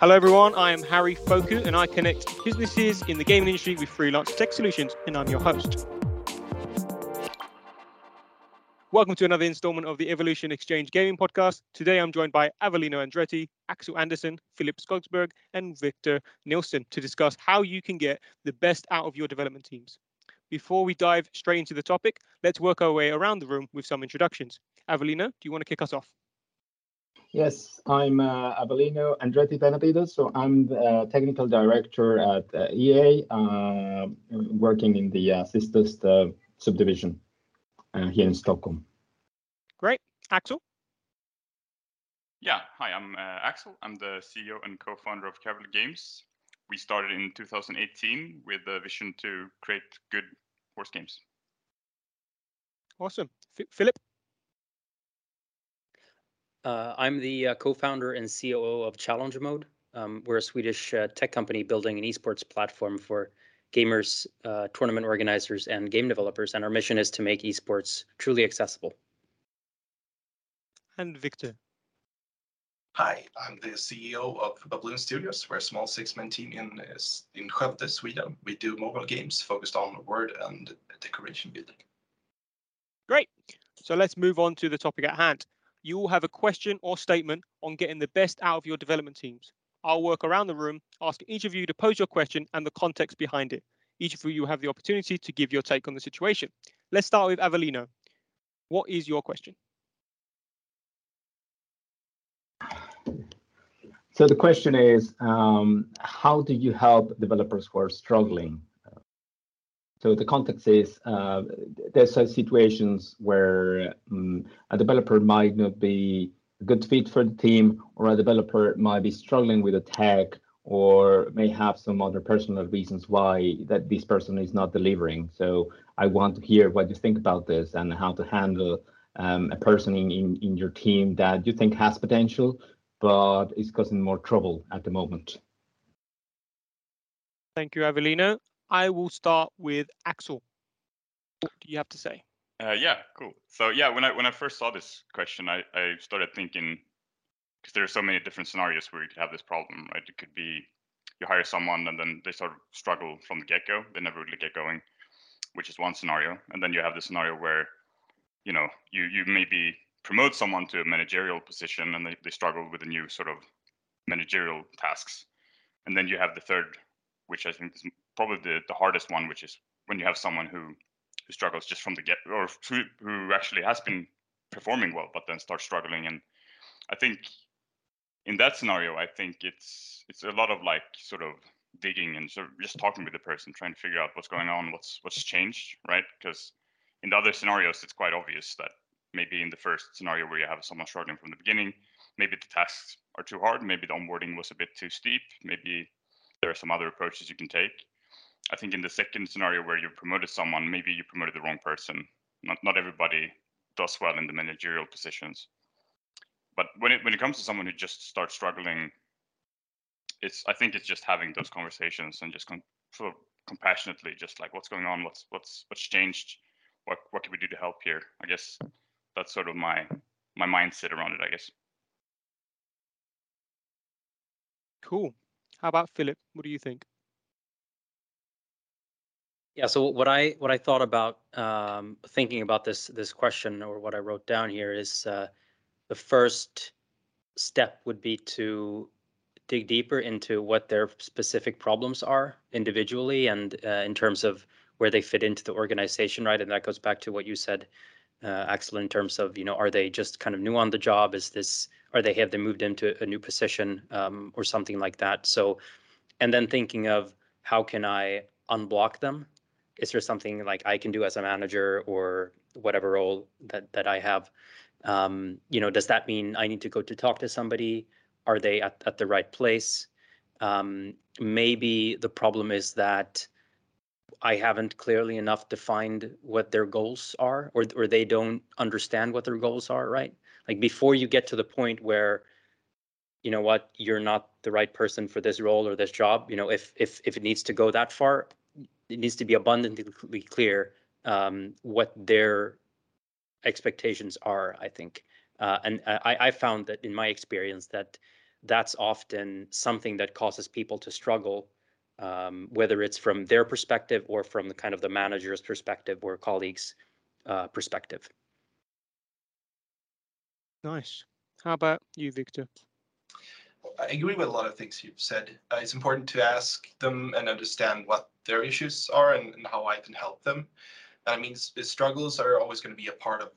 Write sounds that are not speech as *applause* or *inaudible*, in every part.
Hello, everyone. I am Harry Phokou, and I connect businesses in the gaming industry with freelance tech solutions, and I'm your host. Welcome to another installment of the Evolution Exchange Gaming Podcast. Today, I'm joined by Avelino Andretti, Axl Andersson, Philip Skogsberg, and Wictor Nilsson to discuss how you can get the best out of your development teams. Before we dive straight into the topic, let's work our way around the room with some introductions. Avelino, do you want to kick us off? Yes, I'm uh, Avelino Andretti Benavides. So I'm the uh, technical director at uh, EA, uh, working in the uh, Sisters uh, subdivision uh, here in Stockholm. Great. Axl? Yeah, hi, I'm Axl. I'm the CEO and co-founder of Kavalri Games. We started in 2018 with the vision to create good horse games. Awesome. F Philip? Uh, I'm the uh, co-founder and COO of Challengermode. Um, we're a Swedish uh, tech company building an esports platform for gamers, uh, tournament organizers, and game developers. And our mission is to make esports truly accessible. And Wictor. Hi, I'm the CEO of Babloon Studios. We're a small six-man team in in Skövde, Sweden. We do mobile games focused on word and decoration building. Great. So let's move on to the topic at hand you will have a question or statement on getting the best out of your development teams. I'll work around the room, asking each of you to pose your question and the context behind it. Each of you will have the opportunity to give your take on the situation. Let's start with Avelino. What is your question? So the question is, um, how do you help developers who are struggling so the context is uh, there's situations where um, a developer might not be a good fit for the team, or a developer might be struggling with a tech, or may have some other personal reasons why that this person is not delivering. So I want to hear what you think about this and how to handle um, a person in, in, in your team that you think has potential, but is causing more trouble at the moment. Thank you, Avelino. I will start with Axl. What do you have to say? Uh, yeah, cool. So yeah, when I when I first saw this question, I, I started thinking because there are so many different scenarios where you could have this problem, right? It could be you hire someone and then they sort of struggle from the get-go; they never really get going, which is one scenario. And then you have the scenario where, you know, you you maybe promote someone to a managerial position and they, they struggle with the new sort of managerial tasks. And then you have the third, which I think is probably the, the hardest one, which is when you have someone who who struggles just from the get or who, who actually has been performing well but then starts struggling. And i think in that scenario i think it's it's a lot of like sort of digging and sort of just talking with the person trying to figure out what's going on what's what's changed right? Because in the other scenarios it's quite obvious that maybe in the first scenario where you have someone struggling from the beginning maybe the tasks are too hard maybe the onboarding was a bit too steep maybe there are some other approaches you can take I think in the second scenario where you promoted someone, maybe you promoted the wrong person. Not not everybody does well in the managerial positions. But when it when it comes to someone who just starts struggling, it's I think it's just having those conversations and just con- sort of compassionately, just like what's going on, what's what's what's changed, what what can we do to help here? I guess that's sort of my my mindset around it. I guess. Cool. How about Philip? What do you think? Yeah. So what I what I thought about um, thinking about this this question or what I wrote down here is uh, the first step would be to dig deeper into what their specific problems are individually and uh, in terms of where they fit into the organization, right? And that goes back to what you said, uh, Axl, in terms of you know are they just kind of new on the job? Is this are they have they moved into a new position um, or something like that? So, and then thinking of how can I unblock them is there something like I can do as a manager or whatever role that that I have? Um, you know, does that mean I need to go to talk to somebody? Are they at, at the right place? Um, maybe the problem is that I haven't clearly enough defined what their goals are, or or they don't understand what their goals are, right? Like before you get to the point where you know what you're not the right person for this role or this job you know if if if it needs to go that far it needs to be abundantly clear um, what their expectations are. I think, uh, and I, I found that in my experience that that's often something that causes people to struggle, um, whether it's from their perspective or from the kind of the manager's perspective or colleagues' uh, perspective. Nice. How about you, Wictor? I agree with a lot of things you've said. Uh, it's important to ask them and understand what their issues are and, and how I can help them. I mean, struggles are always going to be a part of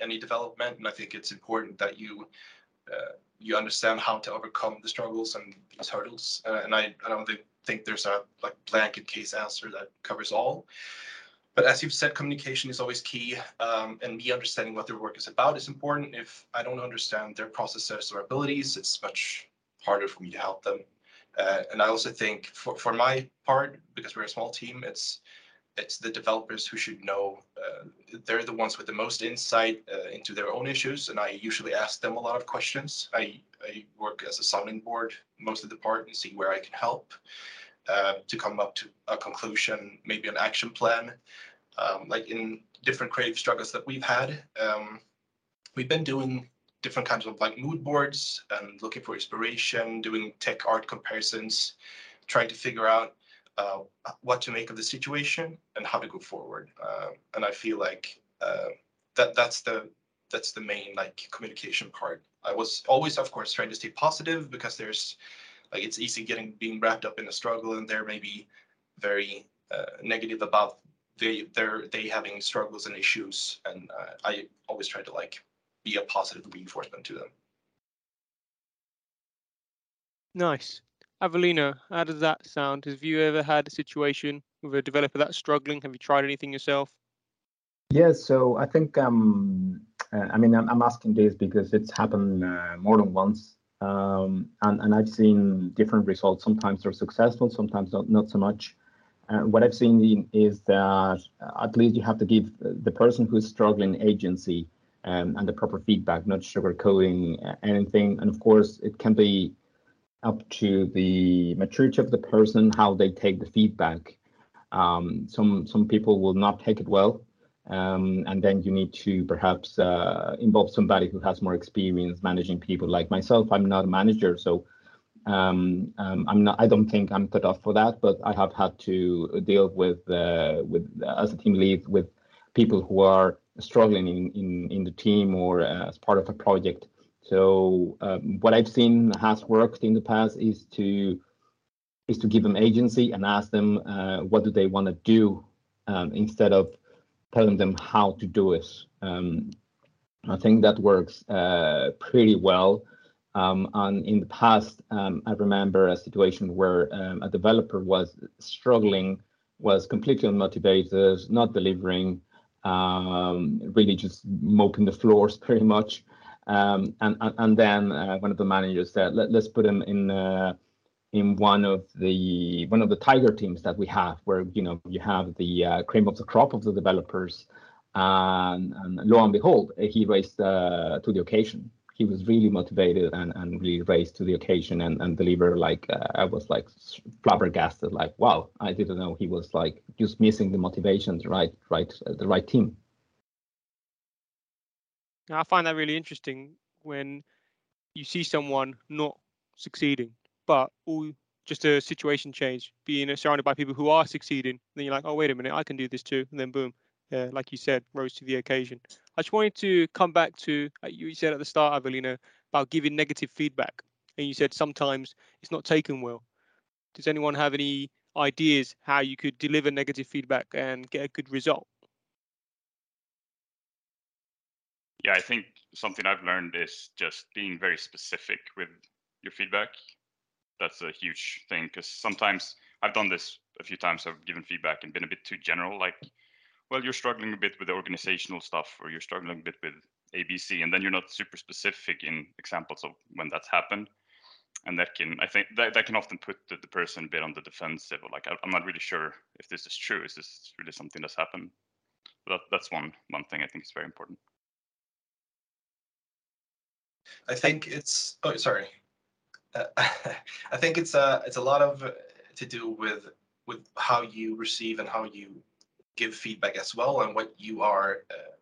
any development, and I think it's important that you uh, you understand how to overcome the struggles and these hurdles. Uh, and I, I don't think, think there's a like blanket case answer that covers all. But as you've said, communication is always key, um, and me understanding what their work is about is important. If I don't understand their processes or abilities, it's much harder for me to help them. Uh, and I also think for, for my part, because we're a small team, it's it's the developers who should know. Uh, they're the ones with the most insight uh, into their own issues, and I usually ask them a lot of questions. I, I work as a sounding board most of the part and see where I can help uh, to come up to a conclusion, maybe an action plan. Um, like in different creative struggles that we've had, um, we've been doing different kinds of like mood boards and looking for inspiration, doing tech art comparisons, trying to figure out uh, what to make of the situation and how to go forward. Uh, and I feel like uh, that that's the that's the main like communication part. I was always, of course, trying to stay positive because there's like it's easy getting being wrapped up in a struggle, and they're maybe very uh, negative about they they're they having struggles and issues, and uh, I always try to like be a positive reinforcement to them. Nice. Avelino, how does that sound? Have you ever had a situation with a developer that's struggling? Have you tried anything yourself? Yes, so I think um, uh, I mean I'm, I'm, asking this because it's happened uh, more than once, um, and and I've seen different results. Sometimes they're successful, sometimes not not so much. Uh, what I've seen is that at least you have to give the person who's struggling agency and the proper feedback, not sugarcoating anything. And of course, it can be up to the maturity of the person how they take the feedback. Um, some some people will not take it well, um, and then you need to perhaps uh, involve somebody who has more experience managing people. Like myself, I'm not a manager, so um, um, I'm not. I don't think I'm cut off for that. But I have had to deal with uh, with as a team lead with people who are struggling in in, in the team or uh, as part of a project so um, what I've seen has worked in the past is to is to give them agency and ask them uh, what do they want to do um, instead of telling them how to do it. Um, I think that works uh, pretty well. Um, and in the past, um, I remember a situation where um, a developer was struggling, was completely unmotivated, not delivering, really just moping the floors *laughs* pretty much. Um, and, and then uh, one of the managers said, Let, us put him in uh, in one of the one of the tiger teams that we have, where you know you have the uh, cream of the crop of the developers, and, and lo and behold, he raised uh, to the occasion. He was really motivated and, and really raised to the occasion and, and deliver like uh, I was like flabbergasted, like wow, I didn't know he was like just missing the motivations, right, right, the right team. I find that really interesting when you see someone not succeeding, but all just a situation change, being surrounded by people who are succeeding. Then you're like, oh wait a minute, I can do this too, and then boom, like you said, rose to the occasion. I just wanted to come back to uh, you said at the start, Avelino, about giving negative feedback, and you said sometimes it's not taken well. Does anyone have any ideas how you could deliver negative feedback and get a good result? yeah, I think something I've learned is just being very specific with your feedback. That's a huge thing because sometimes I've done this a few times. I've given feedback and been a bit too general, like, well, you're struggling a bit with the organizational stuff, or you're struggling a bit with ABC, and then you're not super specific in examples of when that's happened. And that can, I think, that, that can often put the, the person a bit on the defensive, or like, I'm not really sure if this is true. Is this really something that's happened? That, that's one one thing I think is very important. I think it's. Oh, sorry. Uh, *laughs* I think it's a it's a lot of uh, to do with with how you receive and how you give feedback as well, and what you are uh,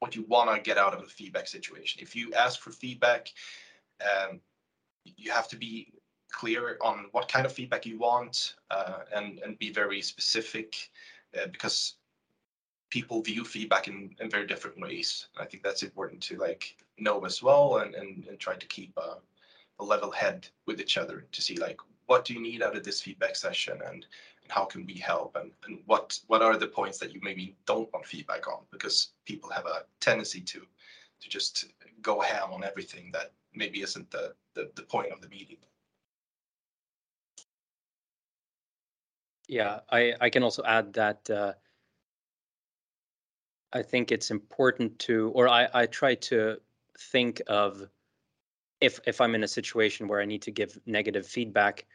what you want to get out of a feedback situation. If you ask for feedback, um, you have to be clear on what kind of feedback you want uh, and and be very specific uh, because people view feedback in, in very different ways. and I think that's important to like know as well and, and, and try to keep a, a level head with each other to see like what do you need out of this feedback session and how can we help and, and what what are the points that you maybe don't want feedback on because people have a tendency to to just go ham on everything that maybe isn't the, the, the point of the meeting. Yeah, I, I can also add that uh, I think it's important to, or I, I try to think of if if I'm in a situation where I need to give negative feedback,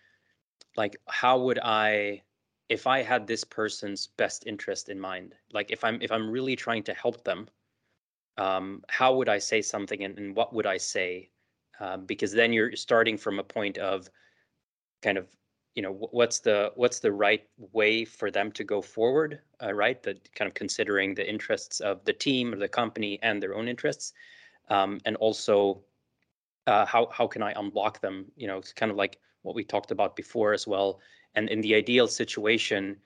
like how would I, if I had this person's best interest in mind, like if I'm if I'm really trying to help them, um, how would I say something and, and what would I say? Um, because then you're starting from a point of kind of you know what's the what's the right way for them to go forward uh, right that kind of considering the interests of the team or the company and their own interests um, and also uh, how how can i unblock them you know it's kind of like what we talked about before as well and in the ideal situation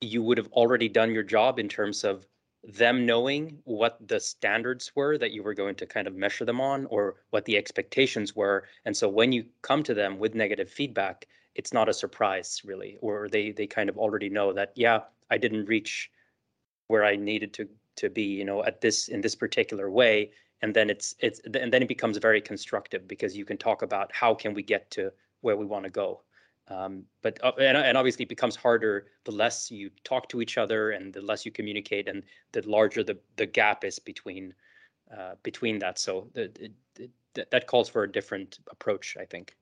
you would have already done your job in terms of them knowing what the standards were that you were going to kind of measure them on or what the expectations were and so when you come to them with negative feedback it's not a surprise really, or they they kind of already know that yeah, I didn't reach where I needed to to be, you know, at this in this particular way, and then it's it's and then it becomes very constructive because you can talk about how can we get to where we want to go. Um, but uh, and, and obviously it becomes harder the less you talk to each other and the less you communicate and the larger the the gap is between uh, between that. So the, the, the, that calls for a different approach, I think.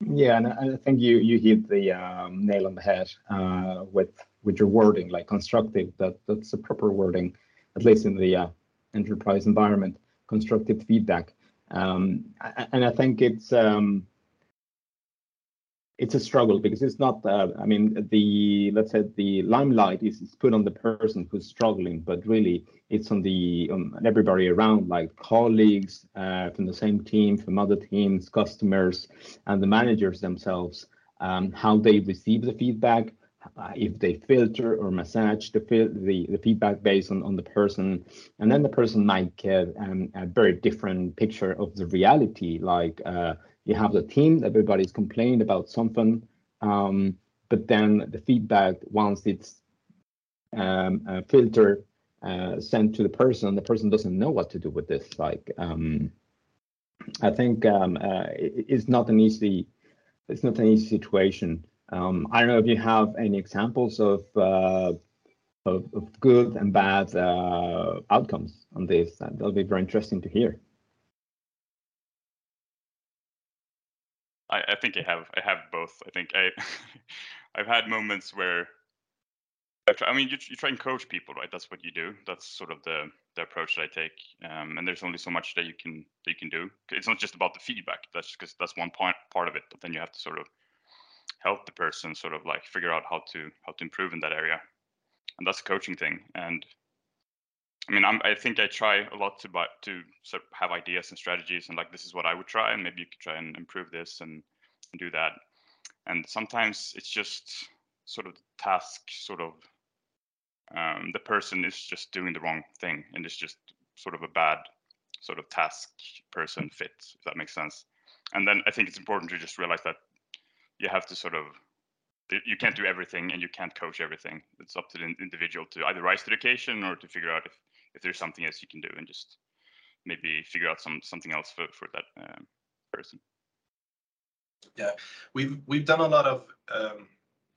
Yeah, and I think you you hit the um, nail on the head uh, with with your wording, like constructive. That that's the proper wording, at least in the uh, enterprise environment. Constructive feedback, um, and I think it's um, it's a struggle because it's not uh, i mean the let's say the limelight is, is, put on the person who's struggling but really it's on the um, everybody around like colleagues uh, from the same team from other teams customers and the managers themselves um, how they receive the feedback uh, if they filter or massage the, the, the feedback based on, on the person. And then the person might get um, a very different picture of the reality like uh, you have the team, everybody's complained about something, um, but then the feedback, once it's um, uh, filtered, uh, sent to the person, the person doesn't know what to do with this. Like, um, I think um, uh, it, it's not an easy, it's not an easy situation. Um, I don't know if you have any examples of uh, of, of, good and bad uh, outcomes on this. That'll be very interesting to hear. I, I think I have I have both. I think I *laughs* I've had moments where I mean, you, you try and coach people, right? That's what you do. That's sort of the the approach that I take. Um, and there's only so much that you can that you can do. It's not just about the feedback. That's because that's one part part of it. But then you have to sort of help the person sort of like figure out how to how to improve in that area. And that's a coaching thing. And I mean, I'm, I think I try a lot to but to sort of have ideas and strategies, and like this is what I would try, and maybe you could try and improve this and, and do that. And sometimes it's just sort of the task, sort of um, the person is just doing the wrong thing, and it's just sort of a bad sort of task person fit, if that makes sense. And then I think it's important to just realize that you have to sort of you can't do everything and you can't coach everything. It's up to the individual to either rise to the occasion or to figure out if if there's something else you can do and just maybe figure out some something else for for that um, person. Yeah, we've we've done a lot of um,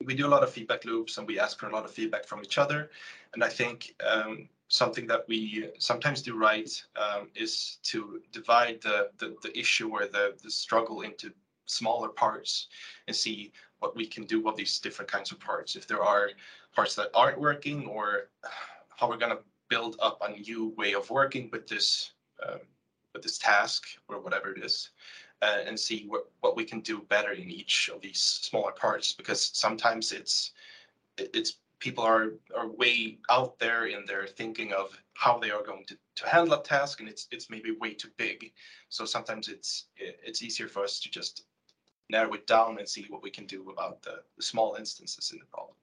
we do a lot of feedback loops and we ask for a lot of feedback from each other. And I think um, something that we sometimes do right um, is to divide the, the, the issue or the the struggle into smaller parts and see what we can do with these different kinds of parts. If there are parts that aren't working or how we're going to build up a new way of working with this um, with this task or whatever it is uh, and see what, what we can do better in each of these smaller parts because sometimes it's it's people are are way out there in their thinking of how they are going to, to handle a task and it's it's maybe way too big. So sometimes it's it's easier for us to just narrow it down and see what we can do about the, the small instances in the problem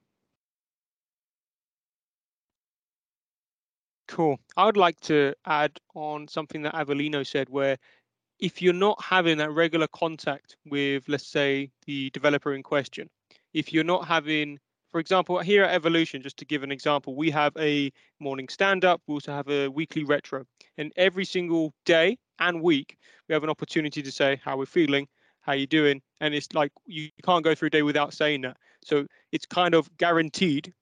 Cool. I would like to add on something that Avelino said, where if you're not having that regular contact with, let's say, the developer in question, if you're not having, for example, here at Evolution, just to give an example, we have a morning stand up, we also have a weekly retro, and every single day and week, we have an opportunity to say how we're feeling, how you're doing, and it's like you can't go through a day without saying that. So it's kind of guaranteed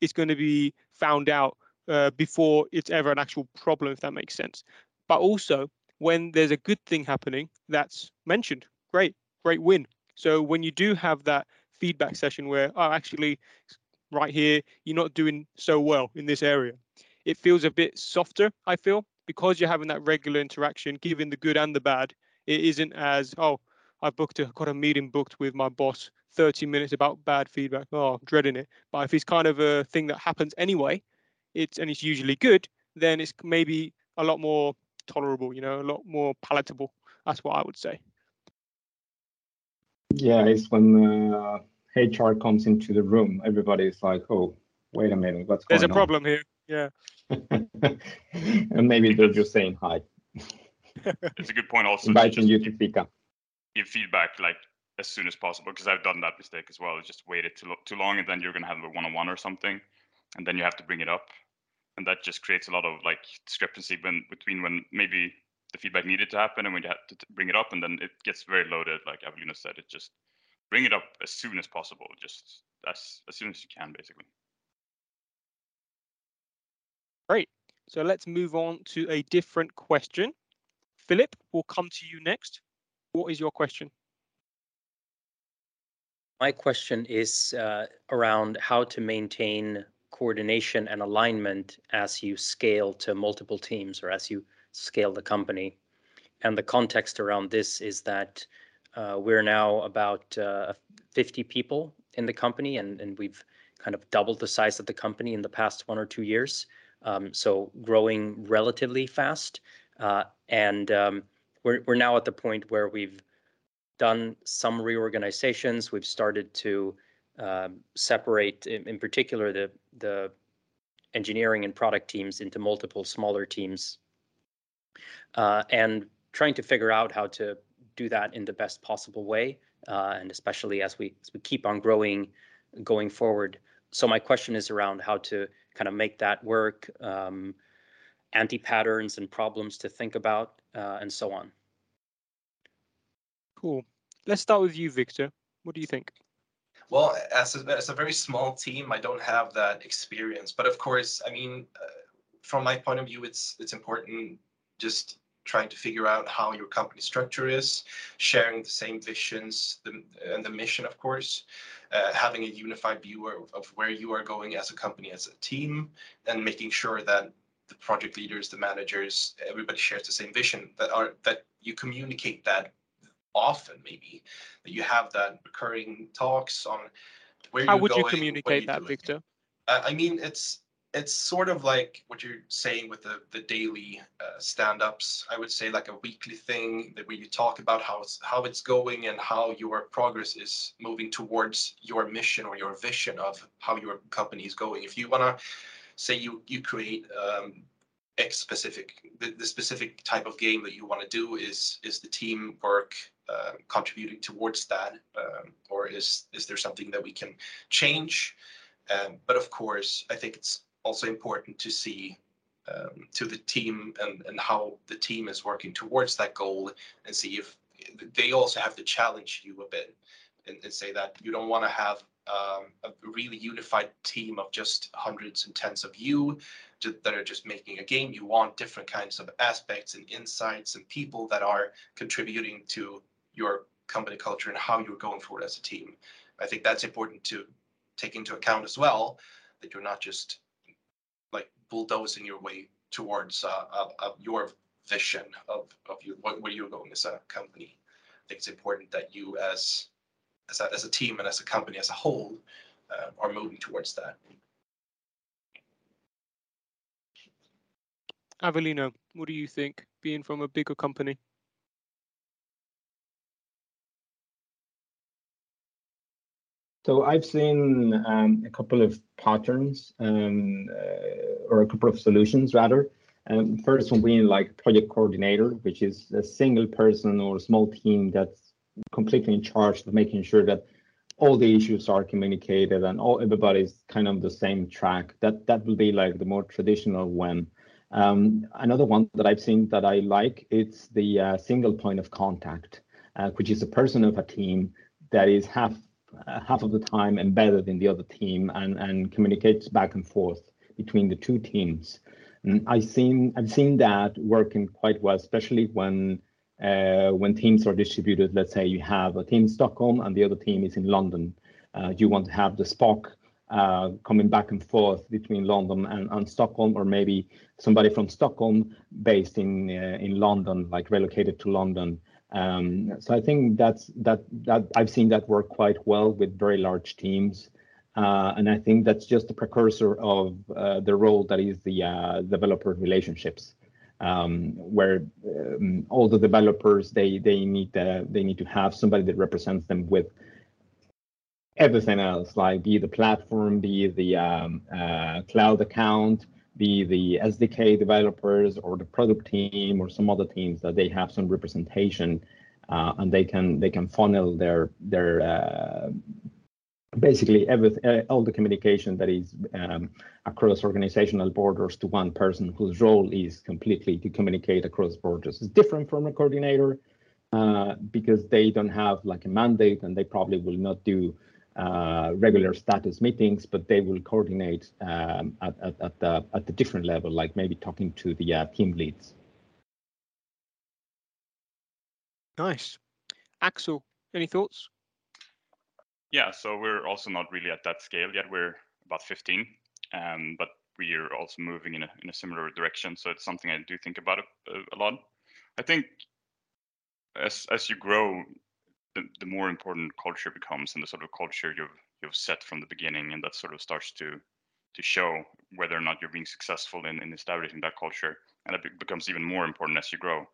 it's going to be found out uh, before it's ever an actual problem, if that makes sense. But also, when there's a good thing happening, that's mentioned. Great, great win. So when you do have that feedback session where, oh, actually, right here, you're not doing so well in this area, it feels a bit softer, I feel, because you're having that regular interaction, giving the good and the bad. It isn't as, oh, I've booked a, got a meeting booked with my boss, 30 minutes about bad feedback. Oh, I'm dreading it. But if it's kind of a thing that happens anyway, it's and it's usually good, then it's maybe a lot more tolerable, you know, a lot more palatable. That's what I would say. Yeah, it's when uh, HR comes into the room, everybody's like, "Oh, wait a minute, what's There's going a problem here." Yeah. *laughs* and maybe they're just saying hi. *laughs* it's a good point also. Inviting you to fika. Give feedback like as soon as possible because I've done that mistake as well. Just waited too, too long and then you're gonna have a one-on-one or something, and then you have to bring it up. And that just creates a lot of like discrepancy when, between when maybe the feedback needed to happen and when you have to bring it up and then it gets very loaded like Avelino said it just bring it up as soon as possible just as as soon as you can basically. Great. So let's move on to a different question. Philip we'll come to you next. What is your question? My question is uh, around how to maintain coordination and alignment as you scale to multiple teams or as you scale the company. And the context around this is that uh, we're now about uh, 50 people in the company, and, and we've kind of doubled the size of the company in the past one or two years. Um, so growing relatively fast. Uh, and um, we're, we're now at the point where we've done some reorganizations. We've started to um, separate, in, in, particular, the the engineering and product teams into multiple smaller teams, uh, and trying to figure out how to do that in the best possible way, uh, and especially as we as we keep on growing, going forward. So my question is around how to kind of make that work, um, anti-patterns and problems to think about, uh, and so on. Cool. Let's start with you, Wictor. What do you think? Well, as a, as a very small team, I don't have that experience. But of course, I mean, uh, from my point of view, it's it's important just trying to figure out how your company structure is, sharing the same visions the, and the mission, of course, uh, having a unified view of, of where you are going as a company, as a team, and making sure that the project leaders, the managers, everybody shares the same vision. That are that you communicate that often maybe that you have that recurring talks on where how would going, you communicate that doing. victor? Uh, i mean it's it's sort of like what you're saying with the the daily uh, stand-ups. I would say like a weekly thing that where you talk about how it's how it's going and how your progress is moving towards your mission or your vision of how your company is going. If you want to say you you create um, X specific the, the specific type of game that you want to do is is the teamwork uh, contributing towards that, um, or is is there something that we can change? Um, but of course, I think it's also important to see um, to the team and and how the team is working towards that goal, and see if they also have to challenge you a bit and, and say that you don't want to have um, a really unified team of just hundreds and tens of you that are just making a game. You want different kinds of aspects and insights and people that are contributing to your company culture and how you're going forward as a team. I think that's important to take into account as well, that you're not just like bulldozing your way towards uh, uh, uh, your vision of, of you, what, where you're going as a company. I think it's important that you as as a, as a team and as a company as a whole uh, are moving towards that. Avelino, what do you think, being from a bigger company? So I've seen um, a couple of patterns um, uh, or a couple of solutions rather. Um, first one being like project coordinator, which is a single person or a small team that's completely in charge of making sure that all the issues are communicated and all everybody's kind of the same track. That that will be like the more traditional one. Um, another one that I've seen that I like it's the uh, single point of contact, uh, which is a person of a team that is half half of the time embedded in the other team and and communicates back and forth between the two teams. And I've seen I've seen that working quite well, especially when uh, when teams are distributed. Let's say you have a team in Stockholm and the other team is in London. Uh, you want to have the SPOC uh, coming back and forth between London and, and Stockholm, or maybe somebody from Stockholm based in uh, in London, like relocated to London. Um, so I think that's that that I've seen that work quite well with very large teams. Uh, and I think that's just a precursor of uh, the role that is the uh, developer relationships, um, where um, all the developers they they need to, they need to have somebody that represents them with everything else, like be the platform, be the um, uh, cloud account, be the SDK developers or the product team or some other teams that they have some representation uh, and they can they can funnel their their uh, basically every, uh, all the communication that is um, across organizational borders to one person whose role is completely to communicate across borders. It's different from a coordinator uh, because they don't have like a mandate and they probably will not do regular status meetings, but they will coordinate um, at, at, at, the, at the different level, like maybe talking to the uh, team leads. Nice. Axl, any thoughts? Yeah, so we're also not really at that scale yet. We're about 15, um, but we are also moving in a in a similar direction. So it's something I do think about a, a lot. I think as as you grow, the, the more important culture becomes, and the sort of culture you've you've set from the beginning, and that sort of starts to to show whether or not you're being successful in, in establishing that culture, and it becomes even more important as you grow.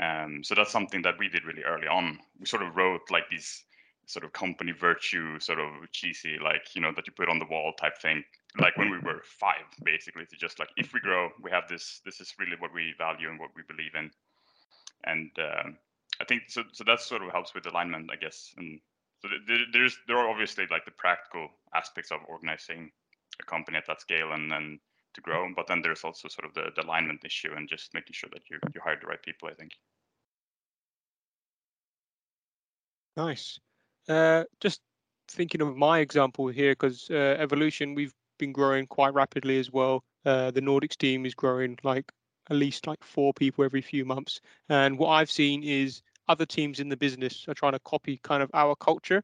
Um, so that's something that we did really early on. We sort of wrote like these sort of company virtue, sort of cheesy, like you know that you put on the wall type thing. Like when we were five, basically, to just like if we grow, we have this. This is really what we value and what we believe in, and uh, I think so. So that sort of helps with alignment, I guess. And so there, there's there are obviously like the practical aspects of organizing a company at that scale and then to grow, but then there's also sort of the, the alignment issue and just making sure that you you hire the right people. I think. Nice. Uh, just thinking of my example here, because uh, Evolution, we've been growing quite rapidly as well. Uh, the Nordics team is growing like at least like four people every few months. And what I've seen is other teams in the business are trying to copy kind of our culture.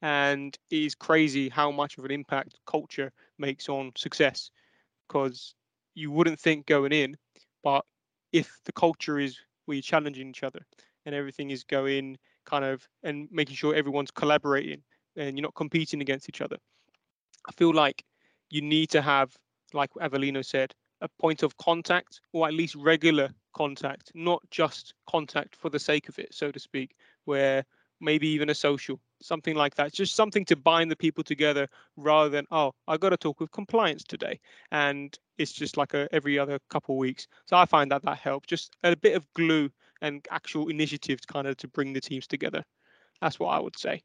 And it is crazy how much of an impact culture makes on success. Because you wouldn't think going in, but if the culture is we're challenging each other and everything is going kind of and making sure everyone's collaborating and you're not competing against each other. I feel like you need to have, like Avelino said, a point of contact or at least regular contact, not just contact for the sake of it, so to speak, where maybe even a social, something like that. Just something to bind the people together rather than, oh, I got to talk with compliance today. And it's just like a every other couple weeks. So I find that that helps. Just a bit of glue and actual initiatives kind of to bring the teams together. That's what I would say.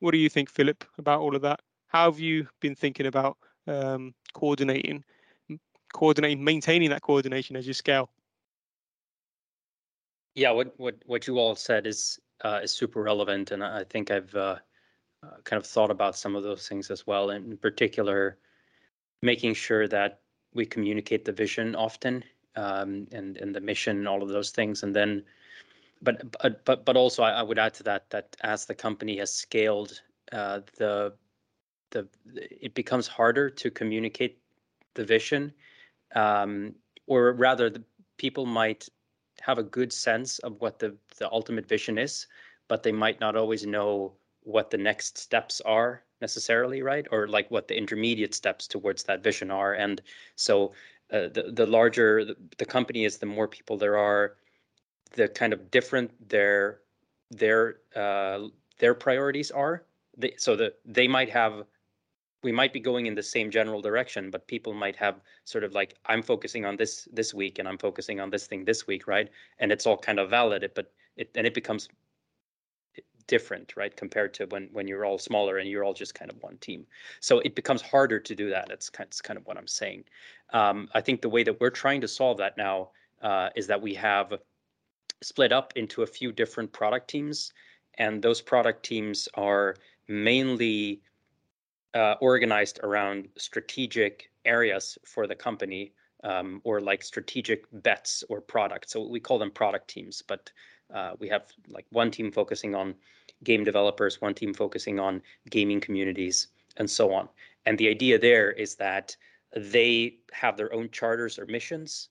What do you think, Philip, about all of that? How have you been thinking about um, coordinating, coordinating, maintaining that coordination as you scale? Yeah, what what what you all said is uh, is super relevant, and I think I've uh, uh, kind of thought about some of those things as well. In particular, making sure that we communicate the vision often um, and and the mission, all of those things, and then, but but but also I, I would add to that that as the company has scaled, uh, the the it becomes harder to communicate the vision, um, or rather, the people might have a good sense of what the the ultimate vision is, but they might not always know what the next steps are necessarily right or like what the intermediate steps towards that vision are and so uh, the the larger the, the company is, the more people there are, the kind of different their their uh, their priorities are. They, so that they might have we might be going in the same general direction but people might have sort of like i'm focusing on this this week and i'm focusing on this thing this week right? And it's all kind of valid but it and it becomes different right compared to when when you're all smaller and you're all just kind of one team. So it becomes harder to do that. That's kind, that's kind of what i'm saying. Um, i think the way that we're trying to solve that now uh, is that we have split up into a few different product teams and those product teams are mainly uh, organized around strategic areas for the company um, or like strategic bets or products. So we call them product teams, but uh, we have like one team focusing on game developers, one team focusing on gaming communities, and so on. And the idea there is that they have their own charters or missions,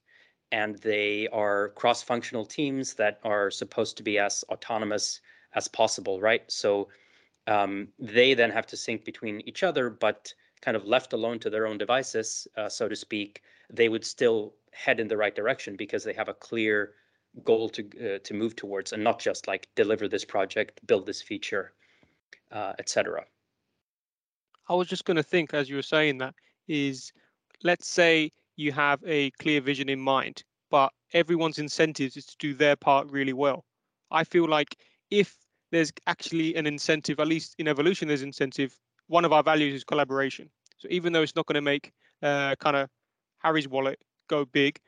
and they are cross functional teams that are supposed to be as autonomous as possible, right? So um, they then have to sync between each other, but kind of left alone to their own devices, uh, so to speak, they would still head in the right direction because they have a clear goal to uh, to move towards, and not just like deliver this project, build this feature, uh, etc. I was just going to think as you were saying that is, let's say you have a clear vision in mind, but everyone's incentives is to do their part really well. I feel like if there's actually an incentive, at least in evolution, there's incentive. One of our values is collaboration. So even though it's not going to make uh, kind of Harry's wallet go big,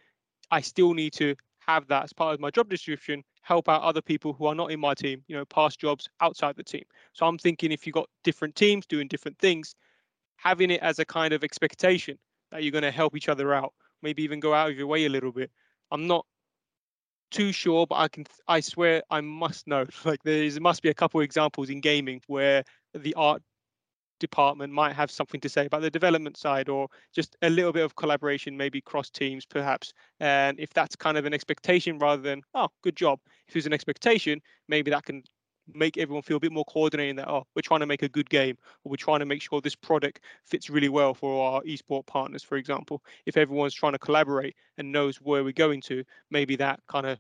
I still need to have that as part of my job description, help out other people who are not in my team, you know, past jobs outside the team. So I'm thinking if you've got different teams doing different things, having it as a kind of expectation that you're going to help each other out, maybe even go out of your way a little bit. I'm not too sure, but I can I swear I must know. *laughs* Like there must be a couple examples in gaming where the art department might have something to say about the development side or just a little bit of collaboration maybe cross teams perhaps and if that's kind of an expectation rather than oh good job if it's an expectation maybe that can make everyone feel a bit more coordinated that oh we're trying to make a good game or we're trying to make sure this product fits really well for our esport partners for example if everyone's trying to collaborate and knows where we're going to maybe that kind of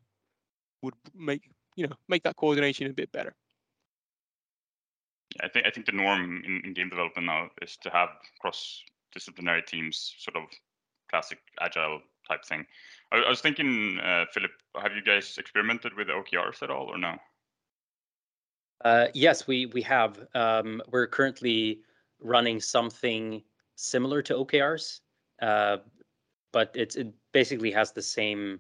would make you know make that coordination a bit better I think I think the norm in, in game development now is to have cross disciplinary teams, sort of classic agile type thing. I, I was thinking, uh, Philip, have you guys experimented with OKRs at all, or no? Uh, yes, we we have. Um, we're currently running something similar to OKRs, uh, but it's it basically has the same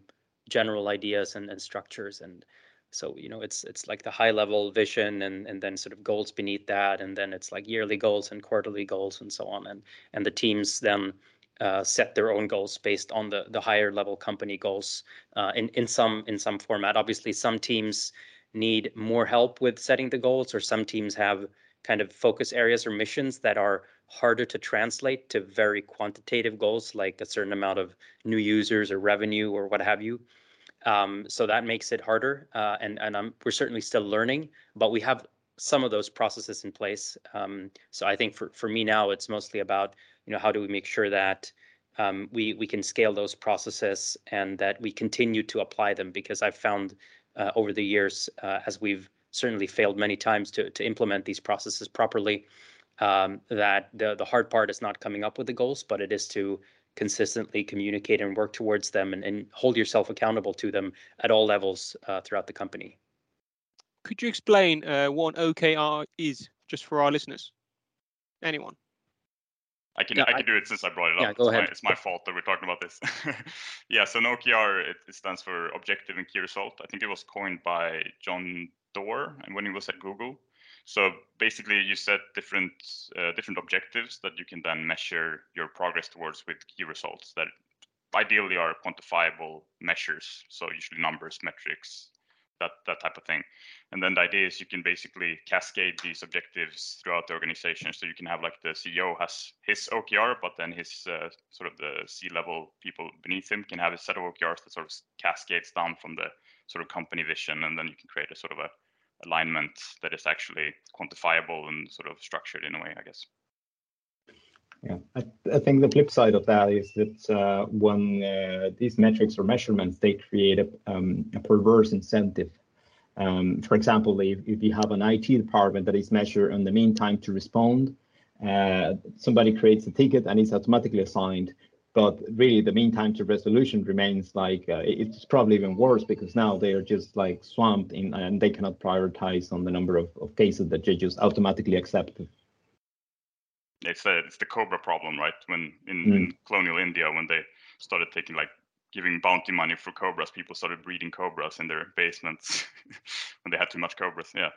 general ideas and, and structures and so you know it's it's like the high level vision and and then sort of goals beneath that and then it's like yearly goals and quarterly goals and so on and and the teams then uh, set their own goals based on the the higher level company goals uh, in in some in some format obviously some teams need more help with setting the goals or some teams have kind of focus areas or missions that are harder to translate to very quantitative goals like a certain amount of new users or revenue or what have you um, so that makes it harder, uh, and and I'm, we're certainly still learning, but we have some of those processes in place. Um, so I think for for me now, it's mostly about you know how do we make sure that um, we we can scale those processes and that we continue to apply them because I've found uh, over the years uh, as we've certainly failed many times to to implement these processes properly. Um, that the the hard part is not coming up with the goals, but it is to consistently communicate and work towards them and, and hold yourself accountable to them at all levels uh, throughout the company. Could you explain uh, what OKR is just for our listeners? Anyone? I can yeah, I can do it since I brought it yeah, up. Go it's, ahead. My, it's my fault that we're talking about this. *laughs* yeah, so an OKR it, it, stands for Objective and Key Result. I think it was coined by John Doerr and when he was at Google. So basically, you set different uh, different objectives that you can then measure your progress towards with key results that ideally are quantifiable measures. So usually numbers, metrics, that that type of thing. And then the idea is you can basically cascade these objectives throughout the organization. So you can have like the CEO has his OKR, but then his uh, sort of the C-level people beneath him can have a set of OKRs that sort of cascades down from the sort of company vision, and then you can create a sort of a alignment that is actually quantifiable and sort of structured in a way, I guess. Yeah, I, I, think the flip side of that is that uh, when uh, these metrics or measurements, they create a, um, a perverse incentive. Um, for example, if, if you have an IT department that is measured on the mean time to respond, uh, somebody creates a ticket and it's automatically assigned. But really, the mean time to resolution remains like uh, it's probably even worse because now they are just like swamped in and they cannot prioritize on the number of, of cases that just automatically accept it's the it's the cobra problem, right? When in, mm. in colonial India, when they started taking like giving bounty money for cobras, people started breeding cobras in their basements *laughs* when they had too much cobras. Yeah,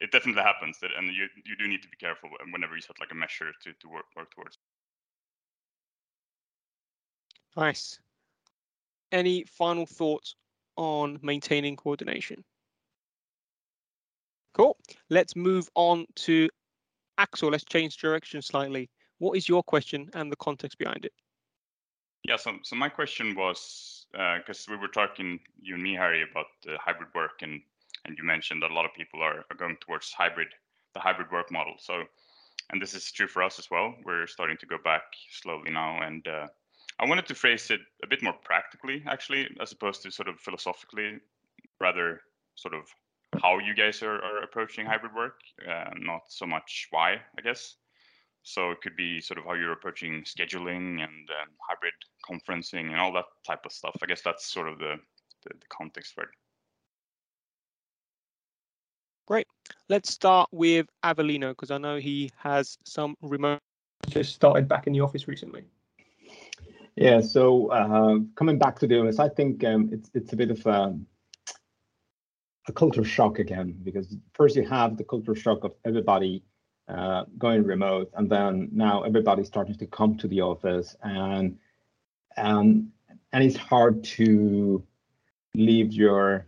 it definitely happens, and you you do need to be careful whenever you set like a measure to to work work towards. Nice. Any final thoughts on maintaining coordination? Cool. Let's move on to Axl, let's change direction slightly. What is your question and the context behind it? Yeah, so, so my question was because uh, we were talking, you and me, Harry, about the hybrid work, and and you mentioned that a lot of people are, are going towards hybrid, the hybrid work model. So, and this is true for us as well. We're starting to go back slowly now, and uh, I wanted to phrase it a bit more practically, actually, as opposed to sort of philosophically, rather sort of how you guys are, are approaching hybrid work, uh, not so much why, I guess. So it could be sort of how you're approaching scheduling and um, hybrid conferencing and all that type of stuff. I guess that's sort of the, the, the context for it. Great. Let's start with Avelino because I know he has some remote. Just started back in the office recently. Yeah. So uh, coming back to the office, I think um, it's it's a bit of a um, a culture shock again because first you have the culture shock of everybody uh, going remote, and then now everybody's starting to come to the office, and um, and it's hard to leave your,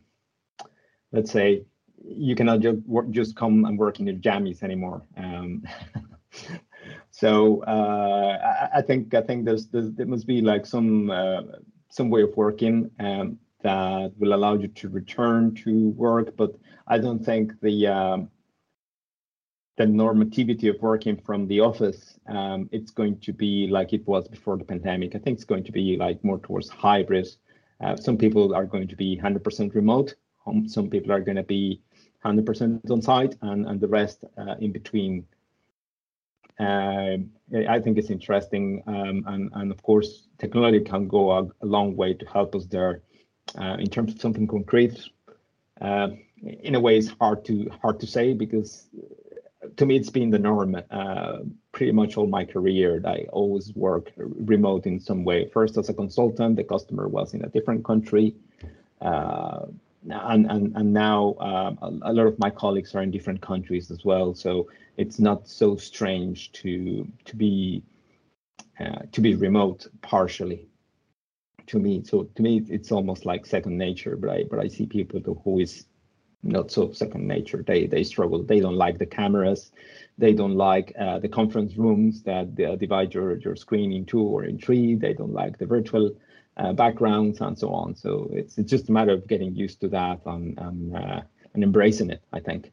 let's say, you cannot just just come and work in your jammies anymore. Um, *laughs* so uh, I, I, think I think there's, there's, there must be like some uh, some way of working. Um, that will allow you to return to work. But I don't think the um, the normativity of working from the office um, it's going to be like it was before the pandemic. I think it's going to be like more towards hybrid. Uh, some people are going to be 100% remote. Um, some people are going to be 100% on site, and and the rest uh, in between. Uh, I think it's interesting, um, and and of course, technology can go a, a long way to help us there in terms of something concrete, uh, in a way, it's hard to hard to say because uh, to me it's been the norm. Uh, pretty much all my career, I always work remote in some way. First as a consultant, the customer was in a different country. Uh, and, and and now a, lot of my colleagues are in different countries as well, so it's not so strange to to be uh, to be remote partially to me. So to me, it's almost like second nature. But I but I see people who is not so second nature. They they struggle. They don't like the cameras. They don't like uh, the conference rooms that uh, divide your your screen in two or in three. They don't like the virtual uh, backgrounds and so on. So it's it's just a matter of getting used to that and and, uh, and embracing it. I think.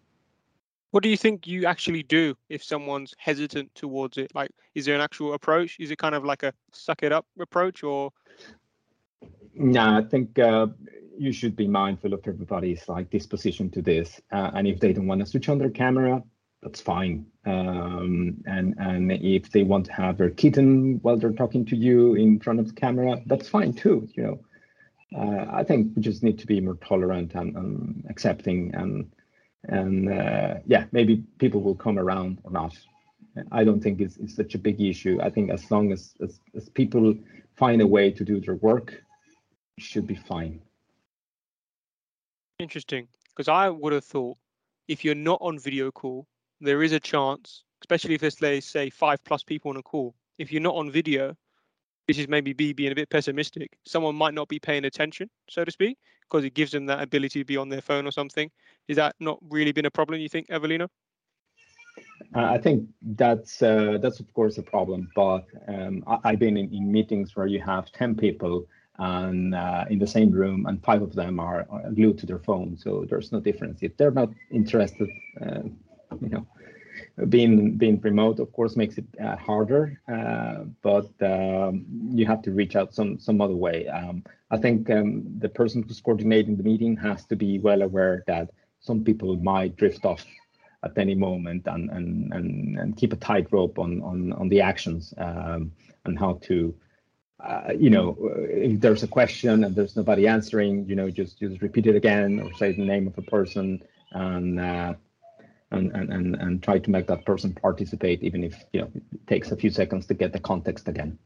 What do you think you actually do if someone's hesitant towards it? Like, is there an actual approach? Is it kind of like a suck it up approach, or no, I think uh, you should be mindful of everybody's like disposition to this, uh, and if they don't want to switch on their camera, that's fine. Um, and and if they want to have their kitten while they're talking to you in front of the camera, that's fine too. You know, uh, I think we just need to be more tolerant and, and accepting, and and uh, yeah, maybe people will come around or not. I don't think it's, it's such a big issue. I think as long as, as, as people find a way to do their work, should be fine. Interesting, because I would have thought if you're not on video call, there is a chance, especially if there's let's say five plus people on a call. If you're not on video, this is maybe B being a bit pessimistic. Someone might not be paying attention, so to speak, because it gives them that ability to be on their phone or something. Is that not really been a problem? You think, Avelino? Uh, I think that's uh, that's of course a problem, but um, I, have been in, in, meetings where you have ten people and uh, in the same room, and five of them are, are, glued to their phone. So there's no difference. If they're not interested, uh, you know, being being remote, of course, makes it uh, harder, uh, but um, you have to reach out some some other way. Um, I think um, the person who's coordinating the meeting has to be well aware that some people might drift off at any moment and and and, and keep a tight rope on on on the actions um, and how to uh, you know, if there's a question and there's nobody answering, you know, just just repeat it again or say the name of a person and uh, and, and and and try to make that person participate, even if you know it takes a few seconds to get the context again.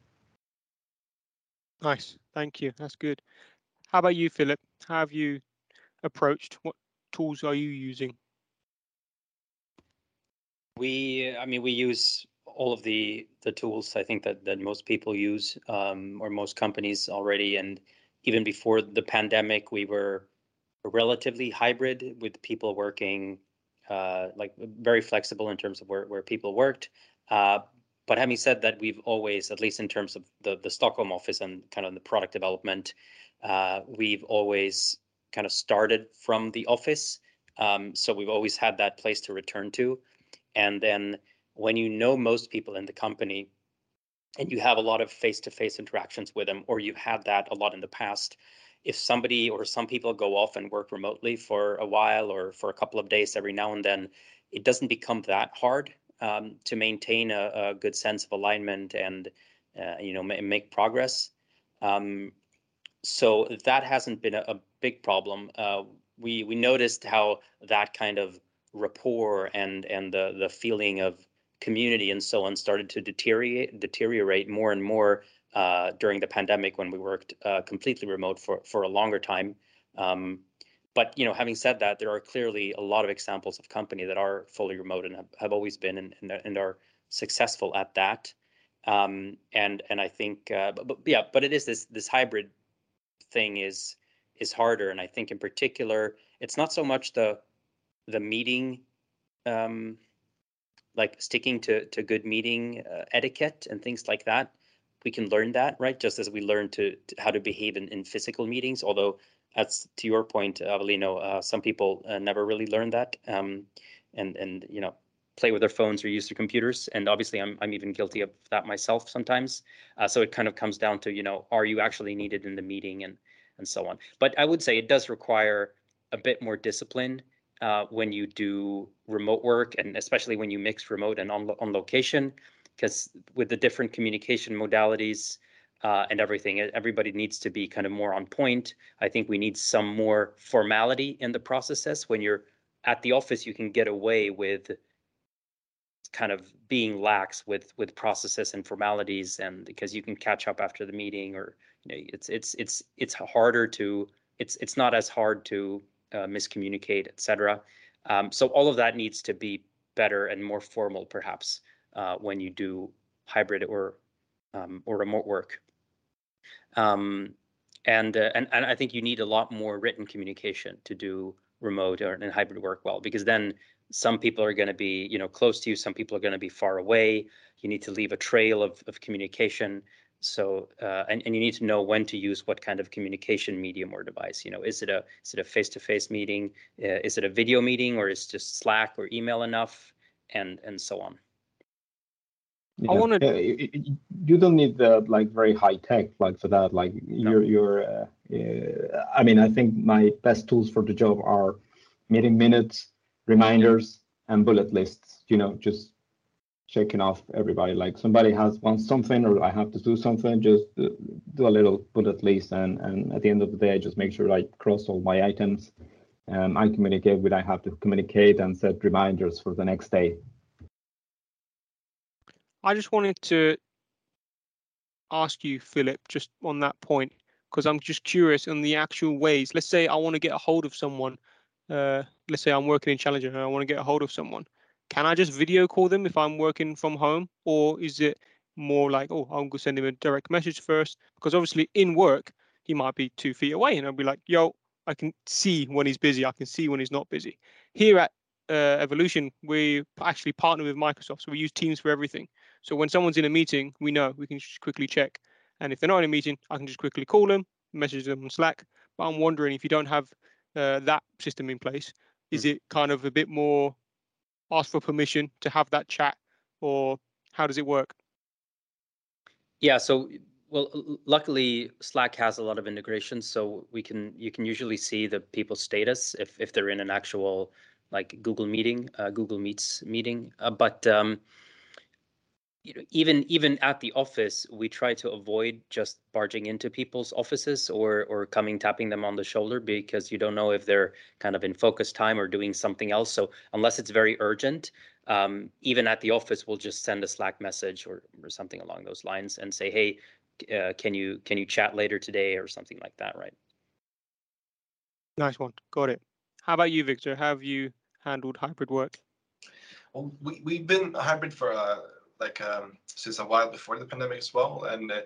Nice, thank you. That's good. How about you, Philip? How have you approached? What tools are you using? We, I mean, we use all of the the tools I think that that most people use um, or most companies already. And even before the pandemic, we were relatively hybrid with people working uh, like very flexible in terms of where where people worked. Uh, but having said that, we've always, at least in terms of the the Stockholm office and kind of the product development, uh, we've always kind of started from the office. Um, so we've always had that place to return to. And then when you know most people in the company and you have a lot of face-to-face interactions with them or you've had that a lot in the past if somebody or some people go off and work remotely for a while or for a couple of days every now and then it doesn't become that hard um, to maintain a, a, good sense of alignment and uh, you know make progress. Um, so that hasn't been a, a big problem. Uh, we we noticed how that kind of rapport and and the the feeling of community and so on started to deteriorate deteriorate more and more uh, during the pandemic when we worked uh, completely remote for for a longer time. Um, but you know, having said that, there are clearly a lot of examples of company that are fully remote and have, have always been and, and, and are successful at that. Um, and and I think, uh, but, but yeah, but it is this this hybrid thing is is harder, and I think in particular, it's not so much the the meeting um, like sticking to to good meeting uh, etiquette and things like that we can learn that right? Just as we learn to, to how to behave in, in physical meetings although that's to your point Avelino uh, some people uh, never really learn that um, and and you know play with their phones or use their computers and obviously I'm, I'm even guilty of that myself sometimes. Uh, so it kind of comes down to you know are you actually needed in the meeting and and so on. But I would say it does require a bit more discipline uh, when you do remote work and especially when you mix remote and on, on location because with the different communication modalities uh, and everything everybody needs to be kind of more on point. I think we need some more formality in the processes. When you're at the office you can get away with kind of being lax with with processes and formalities and because you can catch up after the meeting or you know it's it's it's it's harder to it's it's not as hard to uh, miscommunicate, etc. Um, so all of that needs to be better and more formal, perhaps, uh, when you do hybrid or um, or remote work. Um, and, uh, and and I think you need a lot more written communication to do remote or and hybrid work well, because then some people are going to be you know close to you, some people are going to be far away. You need to leave a trail of of communication so uh, and, and you need to know when to use what kind of communication medium or device you know is it a is it a face-to-face meeting uh, is it a video meeting or is just slack or email enough and and so on yeah. i want to you don't need the like very high tech like for that like no. you're you're uh, uh, i mean i think my best tools for the job are meeting minutes reminders and bullet lists you know just checking off everybody. Like somebody has wants something or I have to do something, just do a little bullet list, and and at the end of the day, I just make sure I cross all my items. Um, I communicate with I have to communicate and set reminders for the next day. I just wanted to ask you, Philip, just on that point, because I'm just curious on the actual ways. Let's say I want to get a hold of someone. Uh, let's say I'm working in Challenger and I want to get a hold of someone can I just video call them if I'm working from home, or is it more like, oh, I'm gonna send him a direct message first? Because obviously in work he might be two feet away, and I'll be like, yo, I can see when he's busy, I can see when he's not busy. Here at uh, Evolution, we actually partner with Microsoft, so we use Teams for everything. So when someone's in a meeting, we know we can just quickly check, and if they're not in a meeting, I can just quickly call them, message them on Slack. But I'm wondering if you don't have uh, that system in place, is hmm. it kind of a bit more ask for permission to have that chat, or how does it work? Yeah, so well, luckily Slack has a lot of integrations, so we can you can usually see the people's status if if they're in an actual like Google meeting, uh, Google Meets meeting. Uh, but um, you know, even even at the office, we try to avoid just barging into people's offices or or coming tapping them on the shoulder because you don't know if they're kind of in focus time or doing something else. So unless it's very urgent, um, even at the office, we'll just send a Slack message or or something along those lines and say, hey, uh, can you can you chat later today or something like that, right? Nice one, got it. How about you, Wictor? How have you handled hybrid work? Well, we we've been hybrid for uh like um, since a while before the pandemic as well. And uh,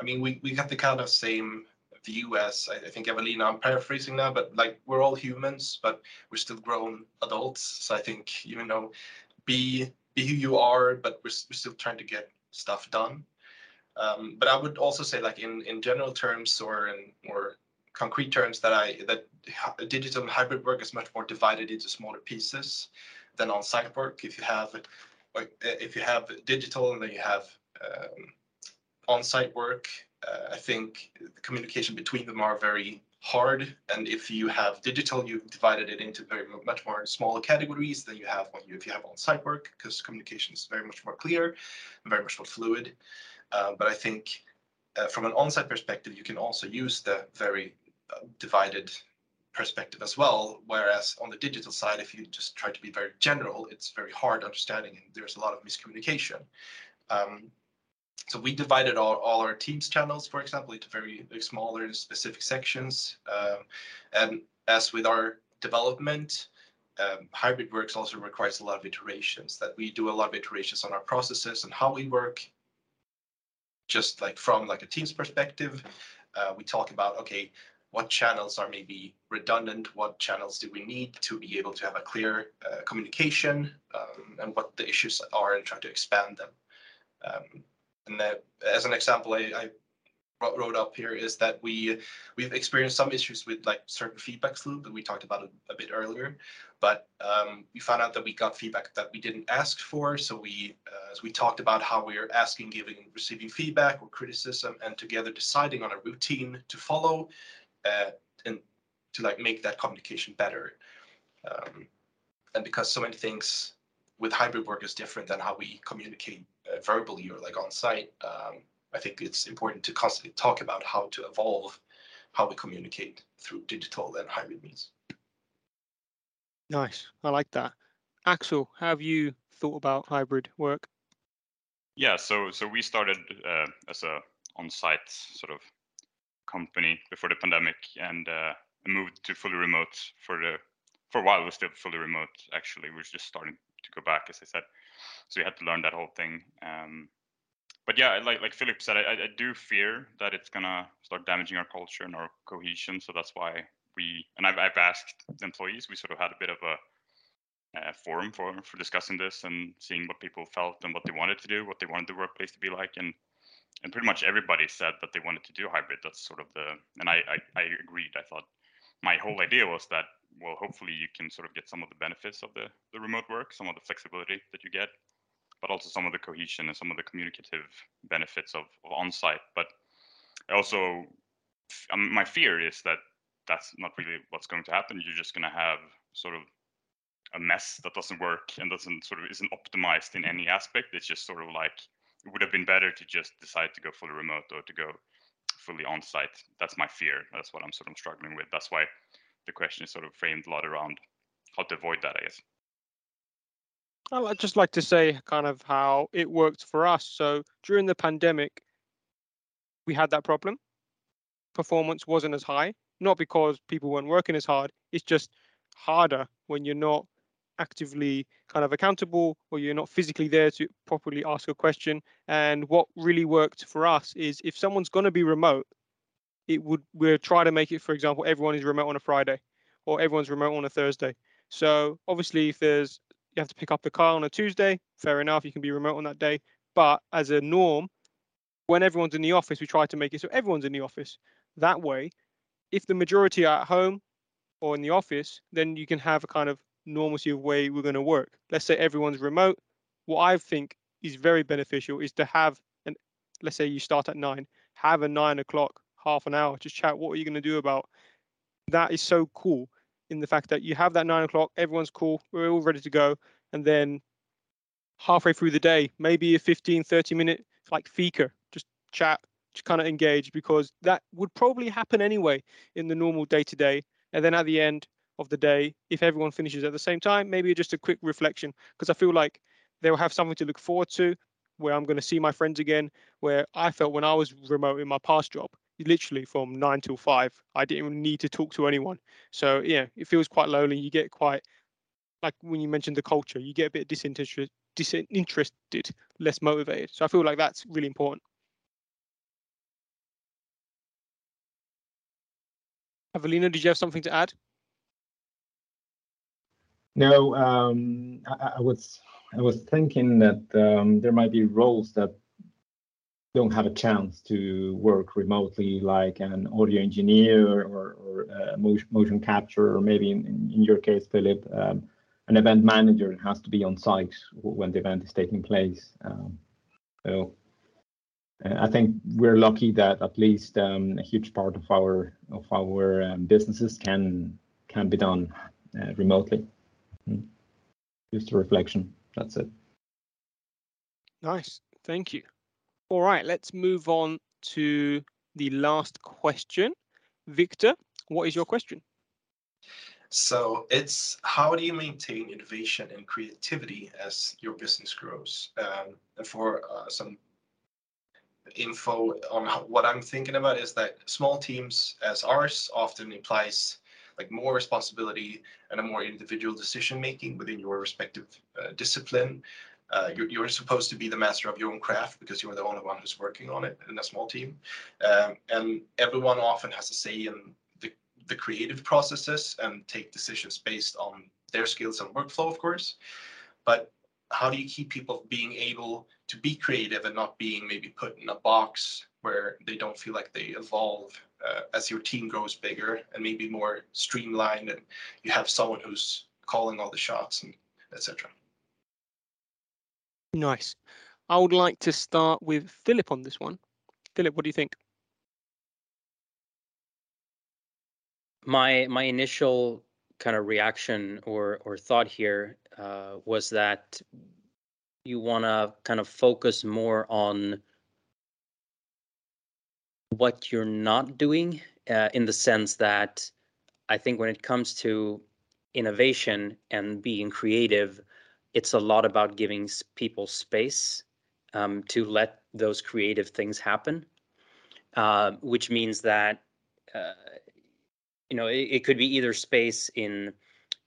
I mean, we, we got the kind of same view as I, I think Avelino, I'm paraphrasing now, but like we're all humans, but we're still grown adults. So I think, you know, be be who you are, but we're, we're still trying to get stuff done. Um, but I would also say like in, in general terms or in more concrete terms that I that digital and hybrid work is much more divided into smaller pieces than on-site work. If you have if you have digital and then you have um, on-site work, uh, I think the communication between them are very hard. And if you have digital, you've divided it into very much more smaller categories than you have when you if you have on-site work, because communication is very much more clear very much more fluid. Uh, but I think uh, from an on-site perspective, you can also use the very uh, divided perspective as well. Whereas on the digital side, if you just try to be very general, it's very hard understanding and there's a lot of miscommunication. Um, so we divided all, all our Teams channels, for example, into very, smaller specific sections. Um, and as with our development, um, hybrid works also requires a lot of iterations that we do a lot of iterations on our processes and how we work just like from like a team's perspective uh, we talk about okay what channels are maybe redundant, what channels do we need to be able to have a clear uh, communication, um, and what the issues are and try to expand them. Um, and that, as an example, I, I, wrote up here is that we we've experienced some issues with like certain feedback loop that we talked about a, a bit earlier, but um, we found out that we got feedback that we didn't ask for. So we uh, as we talked about how we are asking, giving, receiving feedback or criticism, and together deciding on a routine to follow uh, and to like make that communication better. Um, and because so many things with hybrid work is different than how we communicate uh, verbally or like on site, um, I think it's important to constantly talk about how to evolve how we communicate through digital and hybrid means. Nice, I like that. Axl, have you thought about hybrid work? Yeah, so so we started uh, as a on-site sort of company before the pandemic and uh, moved to fully remote for the for a while. Was still fully remote. Actually, we were just starting to go back, as I said. So we had to learn that whole thing. Um, but yeah, like like Philip said, I, I do fear that it's gonna start damaging our culture and our cohesion. So that's why we and I've I've asked employees. We sort of had a bit of a uh, forum for for discussing this and seeing what people felt and what they wanted to do, what they wanted the workplace to be like, and and pretty much everybody said that they wanted to do hybrid. That's sort of the, and I, I, I agreed. I thought my whole idea was that, well, hopefully you can sort of get some of the benefits of the, the remote work, some of the flexibility that you get, but also some of the cohesion and some of the communicative benefits of, of on-site. But I also, um, my fear is that that's not really what's going to happen. You're just going to have sort of a mess that doesn't work and doesn't sort of isn't optimized in any aspect. It's just sort of like it would have been better to just decide to go fully remote or to go fully on site. That's my fear. That's what I'm sort of struggling with. That's why the question is sort of framed a lot around how to avoid that, I guess. I'd just like to say kind of how it worked for us. So during the pandemic, we had that problem. Performance wasn't as high, not because people weren't working as hard. It's just harder when you're not actively kind of accountable or you're not physically there to properly ask a question. And what really worked for us is if someone's going to be remote, it would we'll try to make it, for example, everyone is remote on a Friday or everyone's remote on a Thursday. So obviously, if there's you have to pick up the car on a Tuesday, fair enough, you can be remote on that day. But as a norm, when everyone's in the office, we try to make it so everyone's in the office. That way, if the majority are at home or in the office, then you can have a kind of normalcy of way we're going to work. Let's say everyone's remote. What I think is very beneficial is to have an let's say you start at nine, have a nine o'clock, half an hour, just chat. What are you going to do about? That is so cool in the fact that you have that nine o'clock, everyone's cool, we're all ready to go, and then halfway through the day, maybe a 15, 30 minute like fika, just chat, just kind of engage because that would probably happen anyway in the normal day to day. And then at the end of the day, if everyone finishes at the same time, maybe just a quick reflection because I feel like they'll have something to look forward to where I'm going to see my friends again. Where I felt when I was remote in my past job, literally from nine till five, I didn't need to talk to anyone. So yeah, it feels quite lonely. You get quite like when you mentioned the culture, you get a bit disinterested, disinterested, less motivated. So I feel like that's really important. Avelino, did you have something to add? No, um, I, I, was I was thinking that um, there might be roles that don't have a chance to work remotely, like an audio engineer or, or uh, motion, capture, or maybe in, in your case, Philip, um, an event manager has to be on site when the event is taking place. Um, so uh, I think we're lucky that at least um, a huge part of our of our um, businesses can can be done uh, remotely. Just a reflection. That's it. Nice, thank you. All right, let's move on to the last question. Wictor, what is your question? So it's how do you maintain innovation and creativity as your business grows? Um, and for uh, some info on how, what I'm thinking about is that small teams as ours often implies like more responsibility and a more individual decision making within your respective uh, discipline uh, you're, you're, supposed to be the master of your own craft because you're the only one who's working on it in a small team. Um, and everyone often has a say in the, the creative processes and take decisions based on their skills and workflow, of course. But how do you keep people being able to be creative and not being maybe put in a box where they don't feel like they evolve uh, as your team grows bigger and maybe more streamlined and you have someone who's calling all the shots and etc. Nice. I would like to start with Philip on this one. Philip, what do you think? My my initial kind of reaction or or thought here uh, was that you want to kind of focus more on what you're not doing uh, in the sense that I think when it comes to innovation and being creative, it's a lot about giving people space um, to let those creative things happen, uh, which means that uh, you know it, it, could be either space in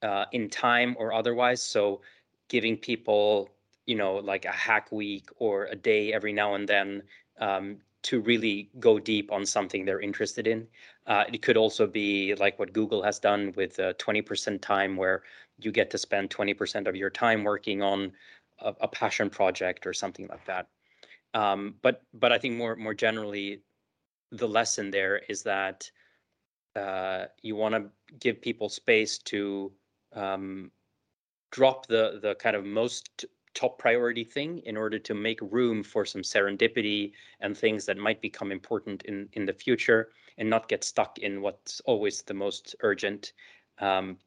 uh, in time or otherwise. So giving people you know like a hack week or a day every now and then um, to really go deep on something they're interested in. Uh, it could also be like what Google has done with uh, 20% time, where you get to spend 20% of your time working on a, a passion project or something like that. Um, but but I think more more generally, the lesson there is that uh, you want to give people space to um, drop the the kind of most top priority thing in order to make room for some serendipity and things that might become important in in the future and not get stuck in what's always the most urgent. Um,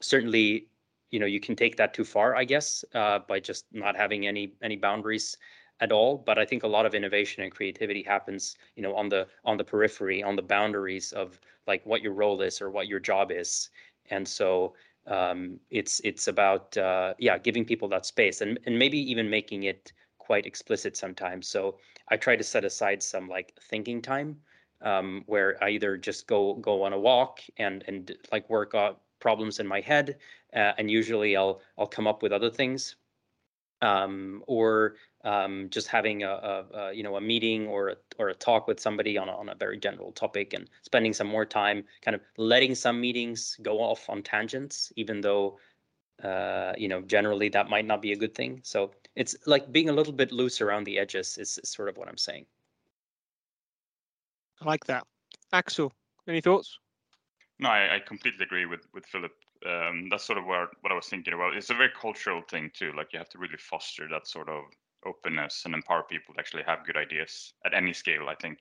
certainly you know you can take that too far i guess uh, by just not having any any boundaries at all. But i think a lot of innovation and creativity happens you know on the on the periphery on the boundaries of like what your role is or what your job is. And so um, it's it's about uh, yeah giving people that space and and maybe even making it quite explicit sometimes. So i try to set aside some like thinking time um, where i either just go go on a walk and and like work on problems in my head uh, and usually i'll i'll come up with other things um, or um, just having a, a, a, you know a meeting or a, or a talk with somebody on a, on a very general topic and spending some more time kind of letting some meetings go off on tangents even though uh, you know generally that might not be a good thing. So it's like being a little bit loose around the edges is, is sort of what i'm saying. I like that. Axl any thoughts? No i, I completely agree with with philip um, that's sort of what what I was thinking about. It's a very cultural thing too. Like you have to really foster that sort of openness and empower people to actually have good ideas at any scale. I think,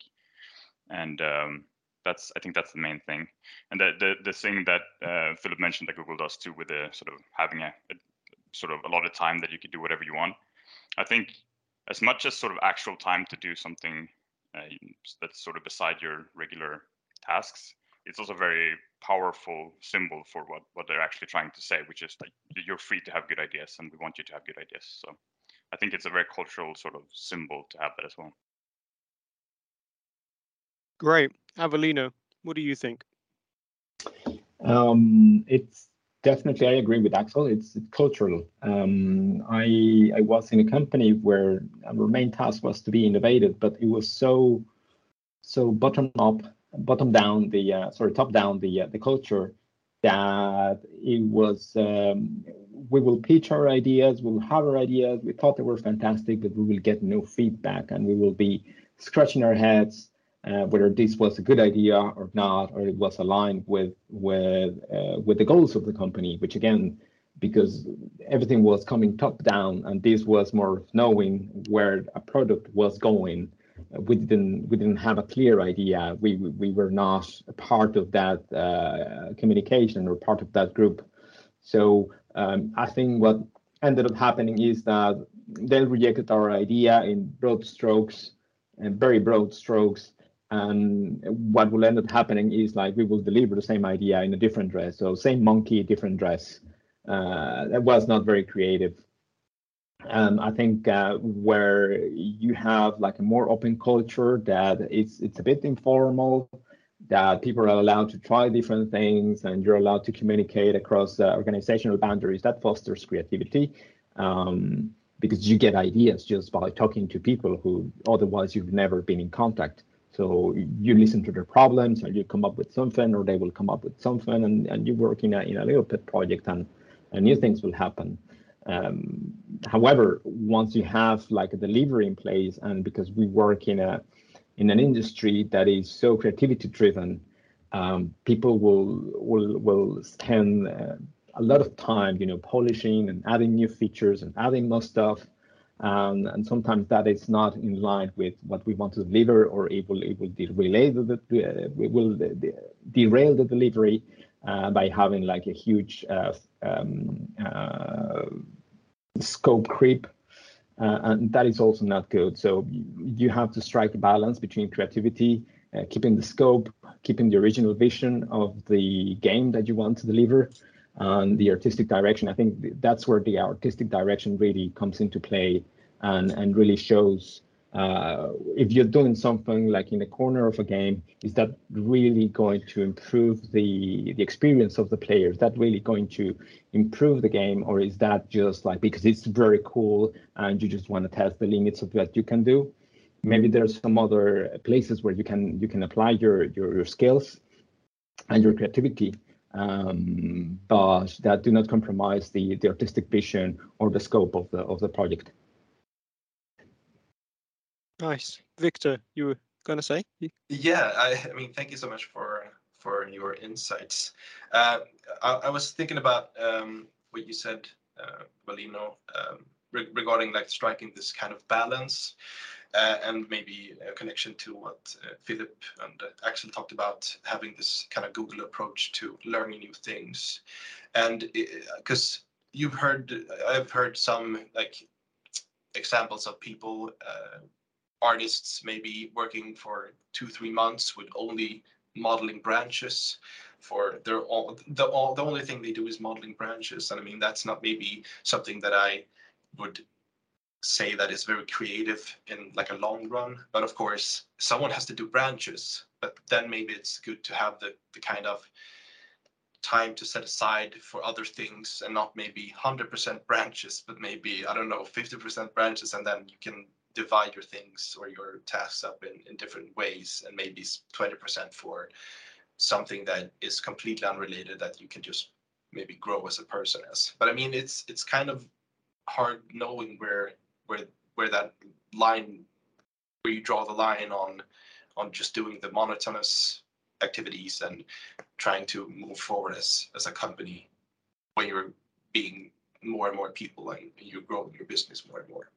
and um, that's I think that's the main thing. And the the the thing that uh, Philip mentioned that Google does too, with the sort of having a, a sort of a lot of time that you can do whatever you want. I think as much as sort of actual time to do something uh, that's sort of beside your regular tasks, it's also very powerful symbol for what what they're actually trying to say, which is like you're free to have good ideas, and we want you to have good ideas. So I think it's a very cultural sort of symbol to have that as well. Great, Avelino, what do you think? Um, it's definitely I agree with Axl. It's, it's cultural. Um, I I was in a company where our main task was to be innovative, but it was so so bottom up, bottom down the uh, sorry top down the uh, the culture that it was um, we will pitch our ideas, we'll have our ideas. We thought they were fantastic, but we will get no feedback, and we will be scratching our heads uh, whether this was a good idea or not, or it was aligned with with uh, with the goals of the company. Which again, because everything was coming top down, and this was more knowing where a product was going. We didn't we didn't have a clear idea. We we were not a part of that uh, communication or part of that group. So um, I think what ended up happening is that they rejected our idea in broad strokes and very broad strokes and what will end up happening is like we will deliver the same idea in a different dress so same monkey different dress uh, that was not very creative um, I think uh, where you have like a more open culture that it's it's a bit informal, that people are allowed to try different things and you're allowed to communicate across uh, organizational boundaries. That fosters creativity um, because you get ideas just by talking to people who otherwise you've never been in contact. So you listen to their problems and you come up with something, or they will come up with something, and, and you work in a in a little pet project, and, and new things will happen. Um, however, once you have like a delivery in place, and because we work in a in an industry that is so creativity driven, um, people will will will spend uh, a lot of time, you know, polishing and adding new features and adding more stuff. Um, and sometimes that is not in line with what we want to deliver, or it will it will derail the, uh, will derail the delivery uh, by having like a huge uh, um, uh, scope creep, uh, and that is also not good. So you have to strike a balance between creativity, uh, keeping the scope, keeping the original vision of the game that you want to deliver, and the artistic direction. I think that's where the artistic direction really comes into play and, and really shows uh, if you're doing something like in the corner of a game, is that really going to improve the the experience of the players? Is that really going to improve the game, or is that just like because it's very cool and you just want to test the limits of what you can do? Maybe there's some other places where you can you can apply your your, your skills and your creativity um, but that do not compromise the, the artistic vision or the scope of the of the project. Nice, Wictor. You were gonna say? Yeah, I, I mean, thank you so much for for your insights. Uh, I, I, was thinking about um, what you said, uh, Valino, um, re regarding like striking this kind of balance uh, and maybe a connection to what uh, Philip and uh, Axl talked about, having this kind of Google approach to learning new things. And because you've heard, I've heard some like examples of people, uh, artists maybe working for two, three months with only modeling branches for their all the all the only thing they do is modeling branches. And i mean that's not maybe something that i would say that is very creative in like a long run. But of course someone has to do branches. But then maybe it's good to have the, the kind of time to set aside for other things and not maybe 100% branches but maybe i don't know 50% branches and then you can divide your things or your tasks up in, in different ways and maybe 20% for something that is completely unrelated that you can just maybe grow as a person as but i mean it's it's kind of hard knowing where where where that line where you draw the line on on just doing the monotonous activities and trying to move forward as as a company when you're being more and more people and you're growing your business more and more.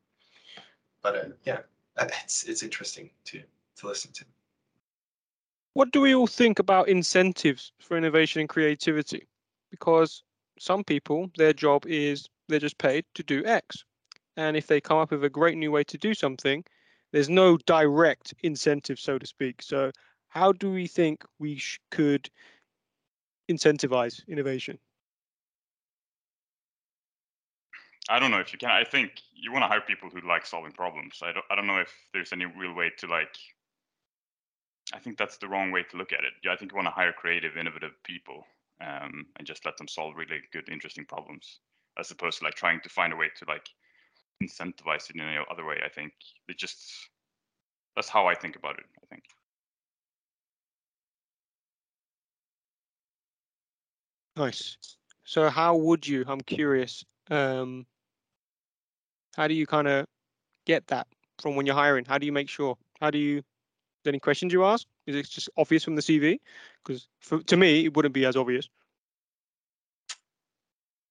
But uh, yeah, uh, it's it's interesting to to listen to. What do we all think about incentives for innovation and creativity? Because some people, their job is they're just paid to do X. And if they come up with a great new way to do something, there's no direct incentive, so to speak. So, how do we think we sh- could incentivize innovation? I don't know if you can. I think you want to hire people who like solving problems. I don't. I don't know if there's any real way to like. I think that's the wrong way to look at it. Yeah, I think you want to hire creative, innovative people, um, and just let them solve really good, interesting problems, as opposed to like trying to find a way to like incentivize it in any other way. I think it just that's how I think about it. I think. Nice. So, how would you? I'm curious. Um, how do you kind of get that from when you're hiring? How do you make sure? How do you? Any questions you ask? Is it just obvious from the CV? Because to me, it wouldn't be as obvious.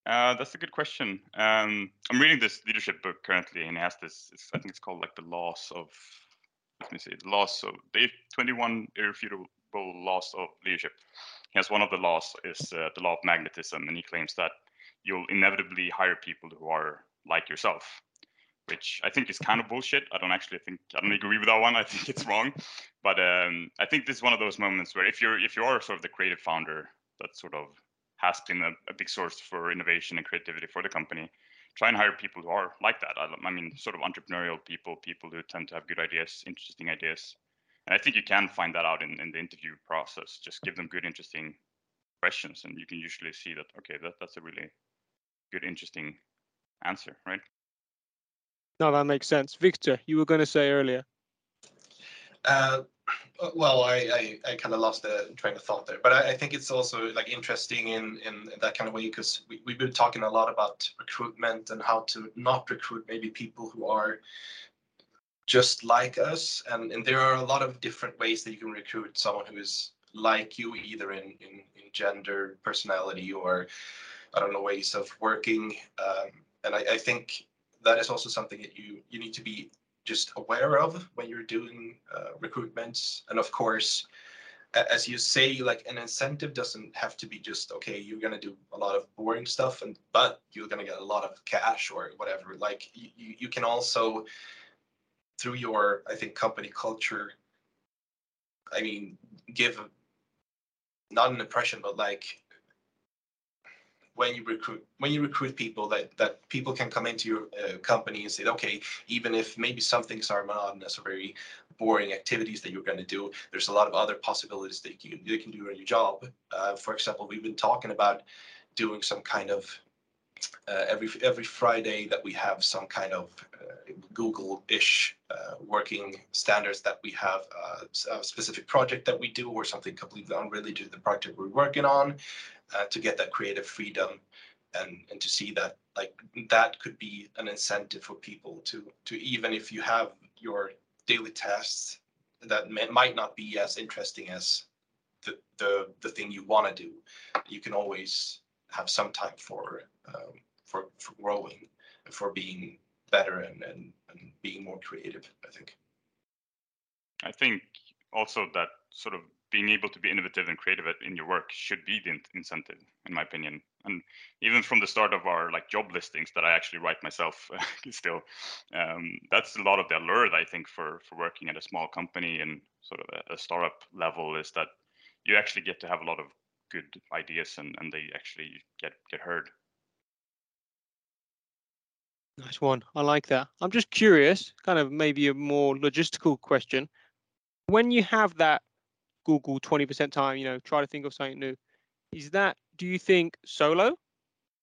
Uh, that's a good question. Um, I'm reading this leadership book currently, and it has this. I think it's called like the laws of. Let me see. The laws of the 21 irrefutable laws of leadership. He has one of the laws is uh, the law of magnetism, and he claims that you'll inevitably hire people who are like yourself, which I think is kind of bullshit. I don't actually think I don't agree with that one. I think it's wrong, but um, I think this is one of those moments where if you're if you are sort of the creative founder that sort of has been a, a big source for innovation and creativity for the company, try and hire people who are like that. I, I mean, sort of entrepreneurial people, people who tend to have good ideas, interesting ideas. And I think you can find that out in, in the interview process. Just give them good, interesting questions, and you can usually see that okay, that, that's a really good, interesting answer, right? No, that makes sense. Wictor, you were going to say earlier. Uh, well, I, I, I kind of lost the train of thought there, but I, I, think it's also like interesting in, in that kind of way because we, we've been talking a lot about recruitment and how to not recruit maybe people who are just like us. And, and there are a lot of different ways that you can recruit someone who is like you, either in, in, in gender, personality, or I don't know, ways of working. Um, and I, I think that is also something that you you need to be just aware of when you're doing uh, recruitments. And of course, as you say, like an incentive doesn't have to be just okay. You're gonna do a lot of boring stuff, and but you're gonna get a lot of cash or whatever. Like you, you can also through your, I think, company culture. I mean, give not an impression, but like when you recruit when you recruit people that that people can come into your uh, company and say okay even if maybe some things are monotonous or very boring activities that you're going to do there's a lot of other possibilities that you, you can do in your job. Uh, for example we've been talking about doing some kind of uh, every every Friday that we have some kind of uh, Google-ish uh, working standards that we have uh, a specific project that we do or something completely unrelated to the project we're working on uh, to get that creative freedom and and to see that like that could be an incentive for people to to even if you have your daily tasks that may, might not be as interesting as the the, the thing you want to do you can always have some time for um, for for growing for being better and, and and being more creative i think. I think also that sort of being able to be innovative and creative in your work should be the incentive in my opinion. And even from the start of our like job listings that i actually write myself *laughs* still um, that's a lot of the allure i think for for working at a small company and sort of a, a, startup level is that you actually get to have a lot of good ideas and and they actually get get heard nice one i like that i'm just curious kind of maybe a more logistical question when you have that Google 20% time, you know, try to think of something new. Is that, do you think solo?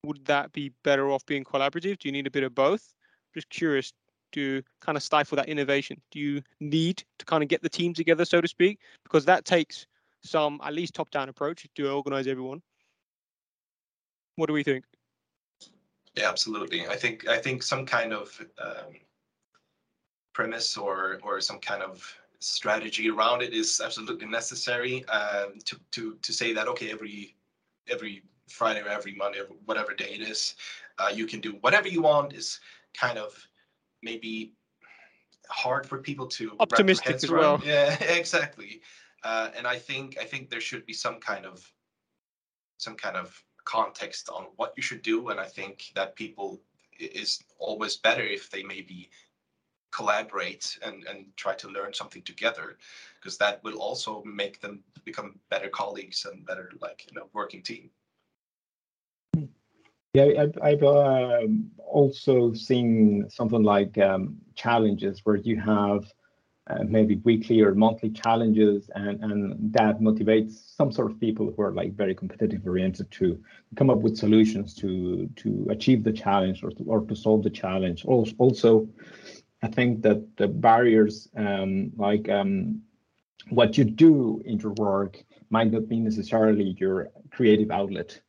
Would that be better off being collaborative? Do you need a bit of both? Just curious to kind of stifle that innovation. Do you need to kind of get the team together, so to speak? Because that takes some at least top down approach to organize everyone. What do we think? Yeah, absolutely. I think I think some kind of um, premise or or some kind of strategy around it is absolutely necessary um, to to to say that okay every every Friday or every Monday, or whatever day it is. Uh, you can do whatever you want. Is kind of maybe hard for people to wrap their Optimistic heads as around. Yeah, *laughs* exactly. Uh, and I think I think there should be some kind of some kind of context on what you should do, and I think that people is always better if they maybe collaborate and and try to learn something together, because that will also make them become better colleagues and better like you know working team. Yeah, I've, I've um, also seen something like um, challenges where you have uh, maybe weekly or monthly challenges, and, and that motivates some sort of people who are like very competitive oriented to come up with solutions to to achieve the challenge or to, or to solve the challenge. Also, I think that the barriers um, like um, what you do in your work might not be necessarily your creative outlet.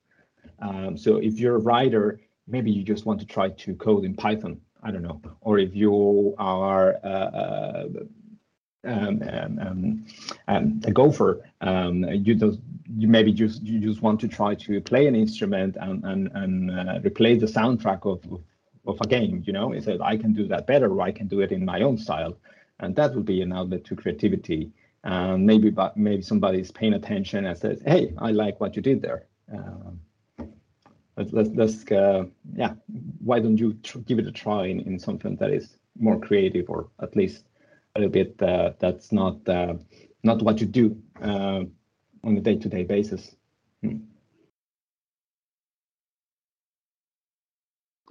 Um, so if you're a writer, maybe you just want to try to code in Python. I don't know. Or if you are uh, uh, um, um, um, um, a gopher, um, you just you maybe just you just want to try to play an instrument and and and uh, replay the soundtrack of, of a game. You know, it says I can do that better, or I can do it in my own style, and that would be an outlet to creativity. And maybe but maybe somebody is paying attention and says, "Hey, I like what you did there." Um, let's let's, uh, yeah why don't you give it a try in, in something that is more creative or at least a little bit uh, that's not uh, not what you do uh, on a day-to-day basis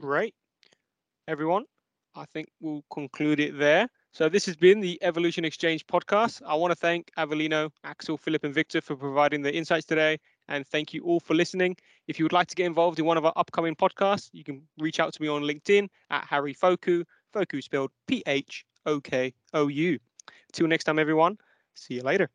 Great. Everyone, I think we'll conclude it there. So this has been the Evolution Exchange podcast. I want to thank Avelino, Axl, Philip, and Wictor for providing the insights today. And thank you all for listening. If you would like to get involved in one of our upcoming podcasts, you can reach out to me on LinkedIn at Harry Phokou, Phokou spelled P H O K O oh, U. Till next time, everyone. See you later.